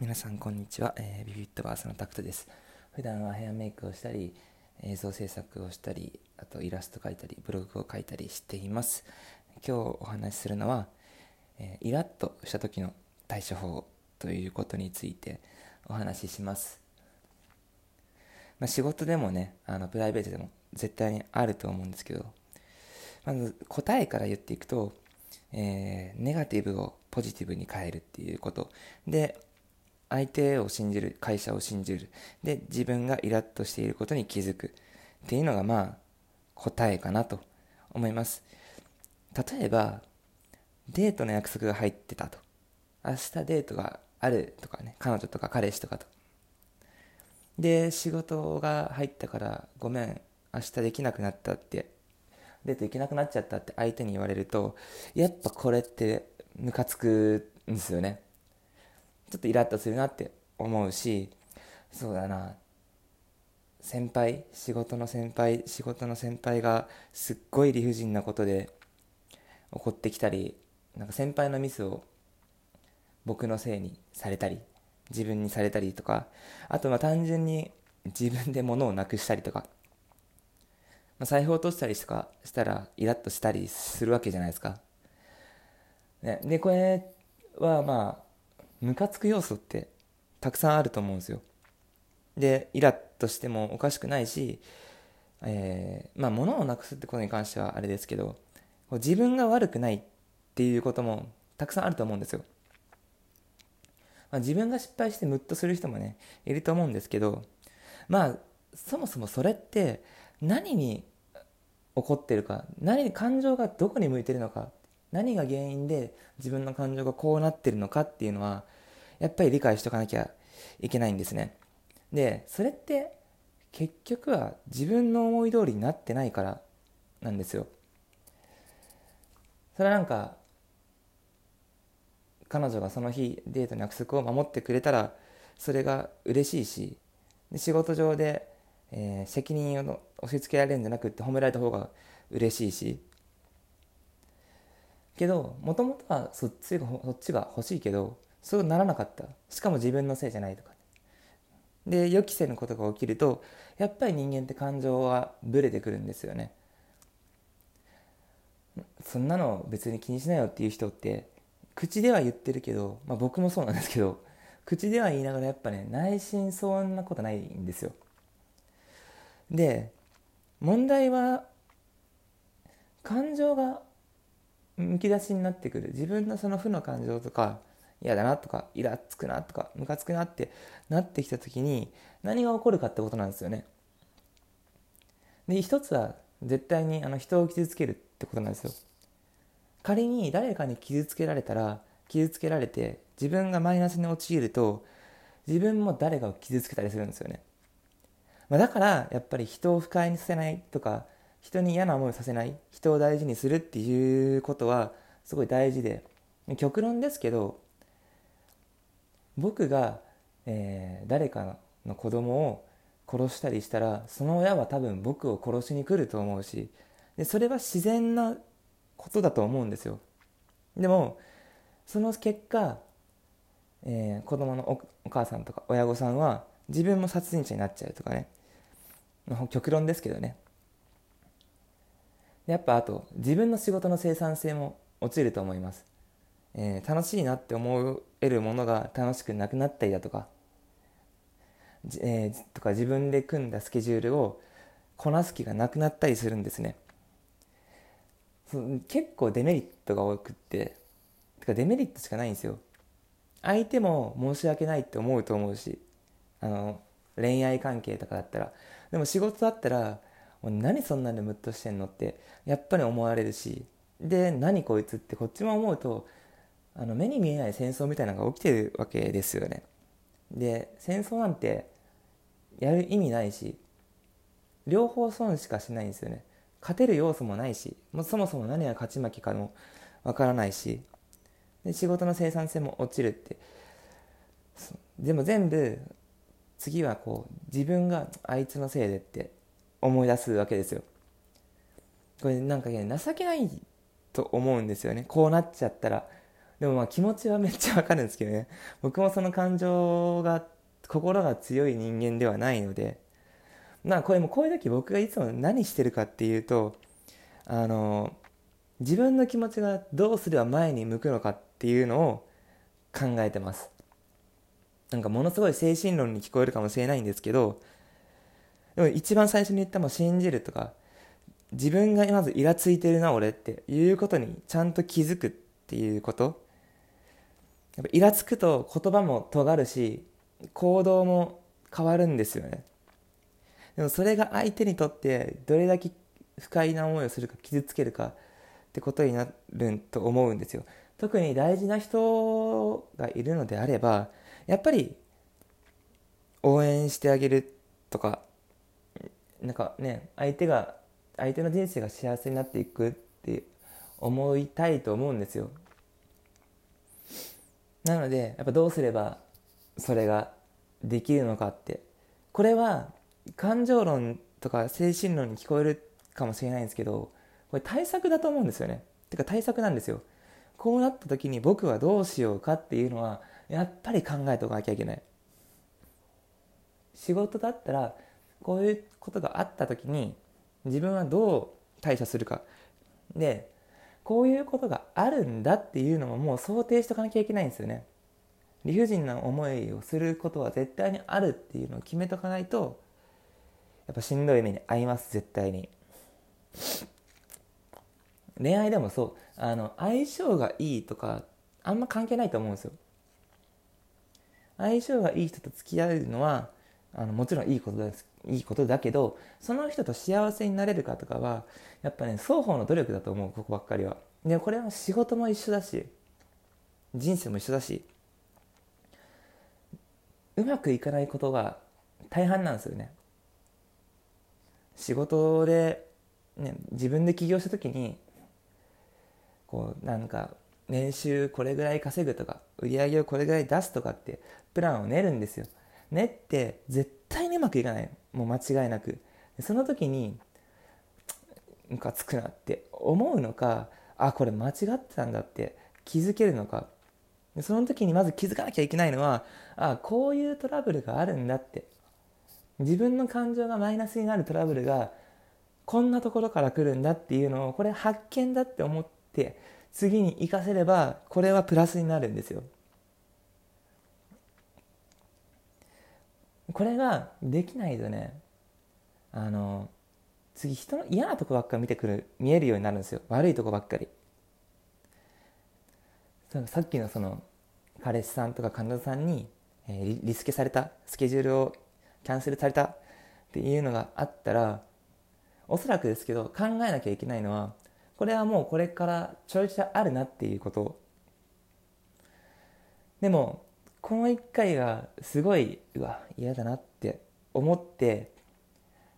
皆さんこんにちは、えー、ビビットバースのタクトです。普段はヘアメイクをしたり映像制作をしたりあとイラスト描いたりブログを書いたりしています。今日お話しするのは、えー、イラッとした時の対処法ということについてお話しします、まあ、仕事でもねあのプライベートでも絶対にあると思うんですけどまず答えから言っていくと、えー、ネガティブをポジティブに変えるっていうこと。で相手を信じる会社を信じる。で自分がイラッとしていることに気づく。っていうのがまあ答えかなと思います。例えばデートの約束が入ってたと。明日デートがあるとかね。彼女とか彼氏とかと。で仕事が入ったからごめん明日できなくなったって。デート行けなくなっちゃったって相手に言われるとやっぱこれってムカつくんですよね。ちょっとイラッとするなって思うしそうだな先輩仕事の先輩仕事の先輩がすっごい理不尽なことで怒ってきたりなんか先輩のミスを僕のせいにされたり自分にされたりとかあとまあ単純に自分で物をなくしたりとか、まあ、財布を落としたりとかしたらイラッとしたりするわけじゃないですか。ね、でこれはまあムカつく要素ってたくさんあると思うんですよ。で、イラッとしてもおかしくないし、えー、まあ物をなくすってことに関してはあれですけど、自分が悪くないっていうこともたくさんあると思うんですよ。まあ、自分が失敗してムッとする人もね、いると思うんですけど、まあ、そもそもそれって何に起こってるか、何に、感情がどこに向いてるのか何が原因で自分の感情がこうなってるのかっていうのはやっぱり理解しとかなきゃいけないんですね。でそれって結局は自分の思い通りになってないからなんですよ。それはなんか彼女がその日デートの約束を守ってくれたらそれが嬉しいしで仕事上で、えー、責任を押し付けられるんじゃなくって褒められた方が嬉しいしけどもともとはそっちがそっちが欲しいけどそうならなかった。しかも自分のせいじゃないとか。で予期せぬことが起きるとやっぱり人間って感情はブレてくるんですよね。そんなの別に気にしないよっていう人って口では言ってるけど、まあ、僕もそうなんですけど口では言いながらやっぱね内心そんなことないんですよ。で問題は感情がむき出しになってくる自分のその負の感情とか嫌だなとかイラつくなとかムカつくなってなってきた時に何が起こるかってことなんですよね。で一つは絶対にあの人を傷つけるってことなんですよ。仮に誰かに傷つけられたら傷つけられて自分がマイナスに陥ると自分も誰かを傷つけたりするんですよね。まあ、だからやっぱり人を不快にさせないとか人に嫌な思いをさせない人を大事にするっていうことはすごい大事で極論ですけど僕が、えー、誰かの子供を殺したりしたらその親は多分僕を殺しに来ると思うしでそれは自然なことだと思うんですよ。でもその結果、えー、子供のお母さんとか親御さんは自分も殺人者になっちゃうとかね。極論ですけどね。やっぱあと自分の仕事の生産性も落ちると思います、えー、楽しいなって思えるものが楽しくなくなったりだとか,、えー、とか自分で組んだスケジュールをこなす気がなくなったりするんですね。結構デメリットが多くっててかデメリットしかないんですよ。相手も申し訳ないって思うと思うしあの恋愛関係とかだったら。でも仕事だったら何そんなんでムッとしてんのってやっぱり思われるしで何こいつってこっちも思うとあの目に見えない戦争みたいなのが起きてるわけですよね。で戦争なんてやる意味ないし両方損しかしないんですよね。勝てる要素もないしもうそもそも何が勝ち負けかもわからないしで仕事の生産性も落ちるって。でも全部次はこう自分があいつのせいでって思い出すわけですよ。これなんかね情けないと思うんですよね。こうなっちゃったら。でもまあ気持ちはめっちゃわかるんですけどね。僕もその感情が心が強い人間ではないので。まあこれもこういう時僕がいつも何してるかっていうとあの自分の気持ちがどうすれば前に向くのかっていうのを考えてます。なんかものすごい精神論に聞こえるかもしれないんですけどでも一番最初に言ったもう信じるとか自分がまずイラついてるな俺っていうことにちゃんと気づくっていうこと。やっぱイラつくと言葉も尖るし行動も変わるんですよね。でもそれが相手にとってどれだけ不快な思いをするか傷つけるかってことになると思うんですよ。特に大事な人がいるのであればやっぱり応援してあげるとかなんかね相手が相手の人生が幸せになっていくって思いたいと思うんですよ。なのでやっぱどうすればそれができるのかって。これは感情論とか精神論に聞こえるかもしれないんですけどこれ対策だと思うんですよね。てか対策なんですよ。こうなった時に僕はどうしようかっていうのはやっぱり考えておかなきゃいけない。仕事だったらこういうことがあった時に自分はどう対処するか。でこういうことがあるんだっていうのももう想定しておかなきゃいけないんですよね。理不尽な思いをすることは絶対にあるっていうのを決めとかないとやっぱしんどい目に遭います絶対に。恋愛でもそう。あの相性がいいとかあんま関係ないと思うんですよ。相性がいい人と付き合うのはあのもちろんいいことです。いいことだけどその人と幸せになれるかとかはやっぱね双方の努力だと思うここばっかりは。でこれは仕事も一緒だし人生も一緒だしうまくいかないことが大半なんですよね。仕事で、ね、自分で起業した時にこうなんか年収これぐらい稼ぐとか売り上げをこれぐらい出すとかってプランを練るんですよ。練って絶対にうまくいかない。もう間違いなく。その時にムカつくなって思うのかあこれ間違ってたんだって気づけるのか。その時にまず気づかなきゃいけないのはあこういうトラブルがあるんだって。自分の感情がマイナスになるトラブルがこんなところから来るんだっていうのをこれ発見だって思って次に活かせればこれはプラスになるんですよ。これができないとねあの次人の嫌なとこばっか見てくる見えるようになるんですよ。悪いとこばっかり。さっきのその彼氏さんとか彼女さんに、えー、リスケされたスケジュールをキャンセルされたっていうのがあったらおそらくですけど考えなきゃいけないのはこれはもうこれからちょいちょいあるなっていうこと。でもこの1回がすごいうわ嫌だなって思って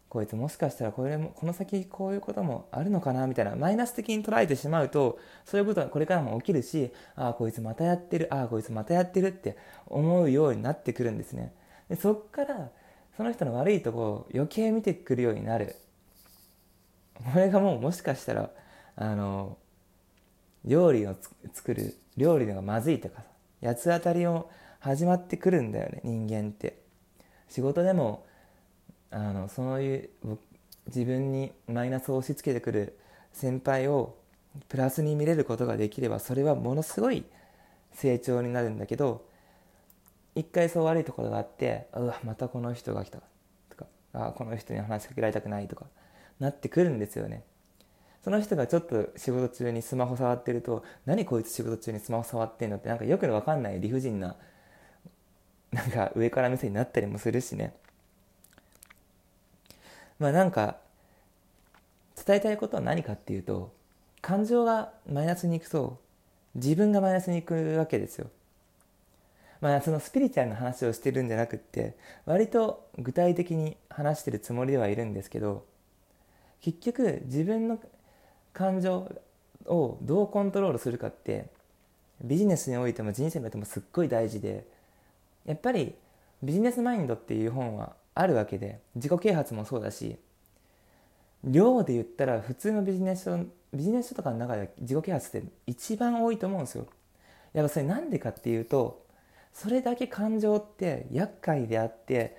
こいつもしかしたらこれもこの先こういうこともあるのかなみたいなマイナス的に捉えてしまうとそういうことはこれからも起きるしああこいつまたやってるああこいつまたやってるって思うようになってくるんですね。でそっからその人の悪いとこを余計見てくるようになる。これがもうもしかしたらあの料理を作る料理のがまずいとか八つ当たりを始まってくるんだよね人間って。仕事でもあのそういう自分にマイナスを押し付けてくる先輩をプラスに見れることができればそれはものすごい成長になるんだけど一回そう悪いところがあってうわまたこの人が来た。とかあこの人に話しかけられたくないとかなってくるんですよね。その人がちょっと仕事中にスマホ触ってると何こいつ仕事中にスマホ触ってんのってなんかよくわかんない理不尽ななんか上から目線になったりもするしねまあなんか伝えたいことは何かっていうと感情がマイナスにいくと自分がマイナスにいくわけですよ。まあそのスピリチュアルな話をしてるんじゃなくって割と具体的に話してるつもりではいるんですけど結局自分の感情をどうコントロールするかってビジネスにおいても人生においてもすっごい大事でやっぱりビジネスマインドっていう本はあるわけで自己啓発もそうだし量で言ったら普通のビジネス書ビジネス書とかの中で自己啓発って一番多いと思うんですよ。やっぱそれなんでかっていうとそれだけ感情って厄介であって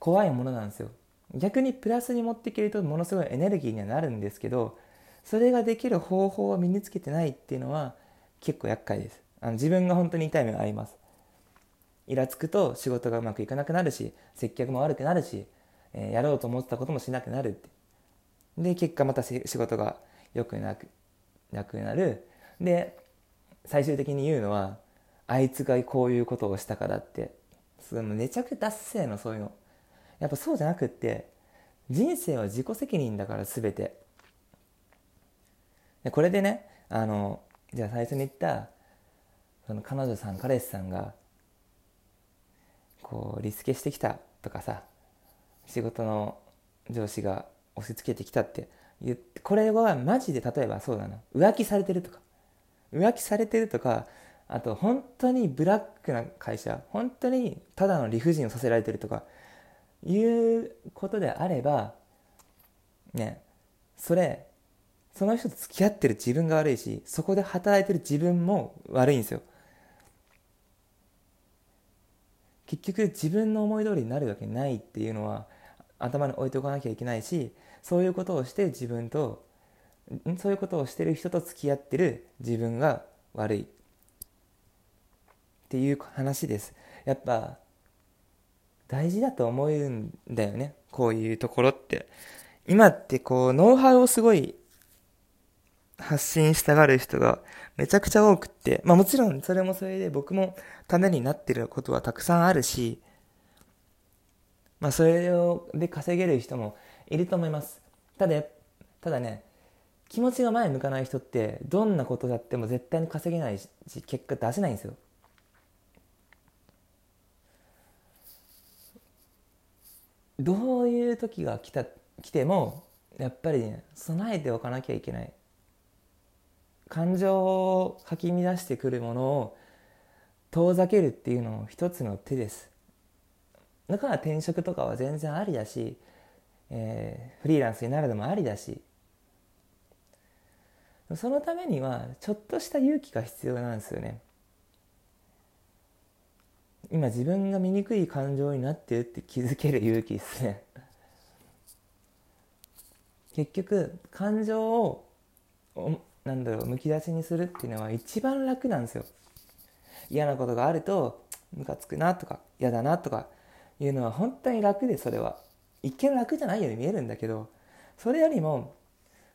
怖いものなんですよ。逆にプラスに持っていけるとものすごいエネルギーにはなるんですけどそれができる方法を身につけてないっていうのは結構厄介です。あの自分が本当に痛い目があります。イラつくと仕事がうまくいかなくなるし接客も悪くなるし、えー、やろうと思ってたこともしなくなるって。で結果また仕事が良くなくなくなる。で最終的に言うのはあいつがこういうことをしたからって。そのめちゃくちゃ達成のそういうの。やっぱそうじゃなくって人生は自己責任だから全て。でこれでねあのじゃあ最初に言ったその彼女さん彼氏さんがこうリスケしてきたとかさ仕事の上司が押し付けてきたって言ってこれはマジで例えばそうだな浮気されてるとか。浮気されてるとかあと本当にブラックな会社本当にただの理不尽をさせられてるとかいうことであればねそれその人と付き合ってる自分が悪いしそこで働いてる自分も悪いんですよ。結局自分の思い通りになるわけないっていうのは頭に置いておかなきゃいけないしそういうことをして自分とそういうことをしてる人と付き合ってる自分が悪い。っていう話です。やっぱ大事だと思うんだよね。こういうところって。今ってこうノウハウをすごい発信したがる人がめちゃくちゃ多くって、まあもちろんそれもそれで僕もためになってることはたくさんあるし、まあそれをで稼げる人もいると思います。ただ、ただね、気持ちが前向かない人ってどんなことやっても絶対に稼げないし結果出せないんですよ。どういう時が来た来てもやっぱりね備えておかなきゃいけない感情をかき乱してくるものを遠ざけるっていうのも一つの手です。だから転職とかは全然ありだし、えー、フリーランスになるのもありだし。そのためにはちょっとした勇気が必要なんですよね。今自分が醜い感情になってるって気づける勇気ですね。結局感情をなんだろうむき出しにするっていうのは一番楽なんですよ。嫌なことがあるとムカつくなとか嫌だなとかいうのは本当に楽でそれは。一見楽じゃないように見えるんだけどそれよりも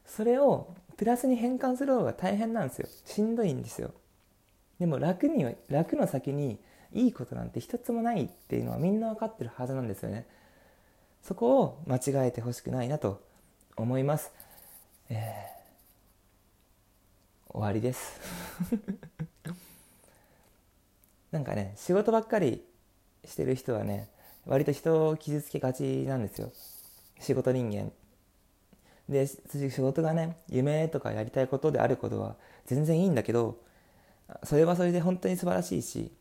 それをプラスに変換する方が大変なんですよ。しんどいんですよ。でも楽には楽の先にいいことなんて一つもないっていうのはみんな分かってるはずなんですよね。そこを間違えてほしくないなと思います、えー。終わりです。なんかね仕事ばっかりしてる人はね割と人を傷つけがちなんですよ。仕事人間。で仕事がね夢とかやりたいことであることは全然いいんだけどそれはそれで本当に素晴らしいし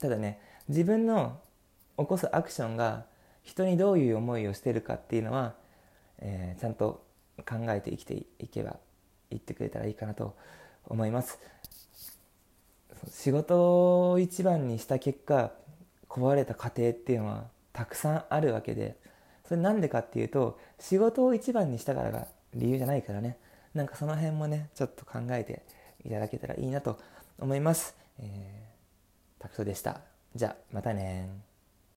ただね自分の起こすアクションが人にどういう思いをしてるかっていうのは、えー、ちゃんと考えて生きていけば言ってくれたらいいかなと思います。仕事を一番にした結果壊れた家庭っていうのはたくさんあるわけでそれなんでかっていうと仕事を一番にしたからが理由じゃないからね。なんかその辺もねちょっと考えていただけたらいいなと思います、えー、タクトでした。じゃあまたね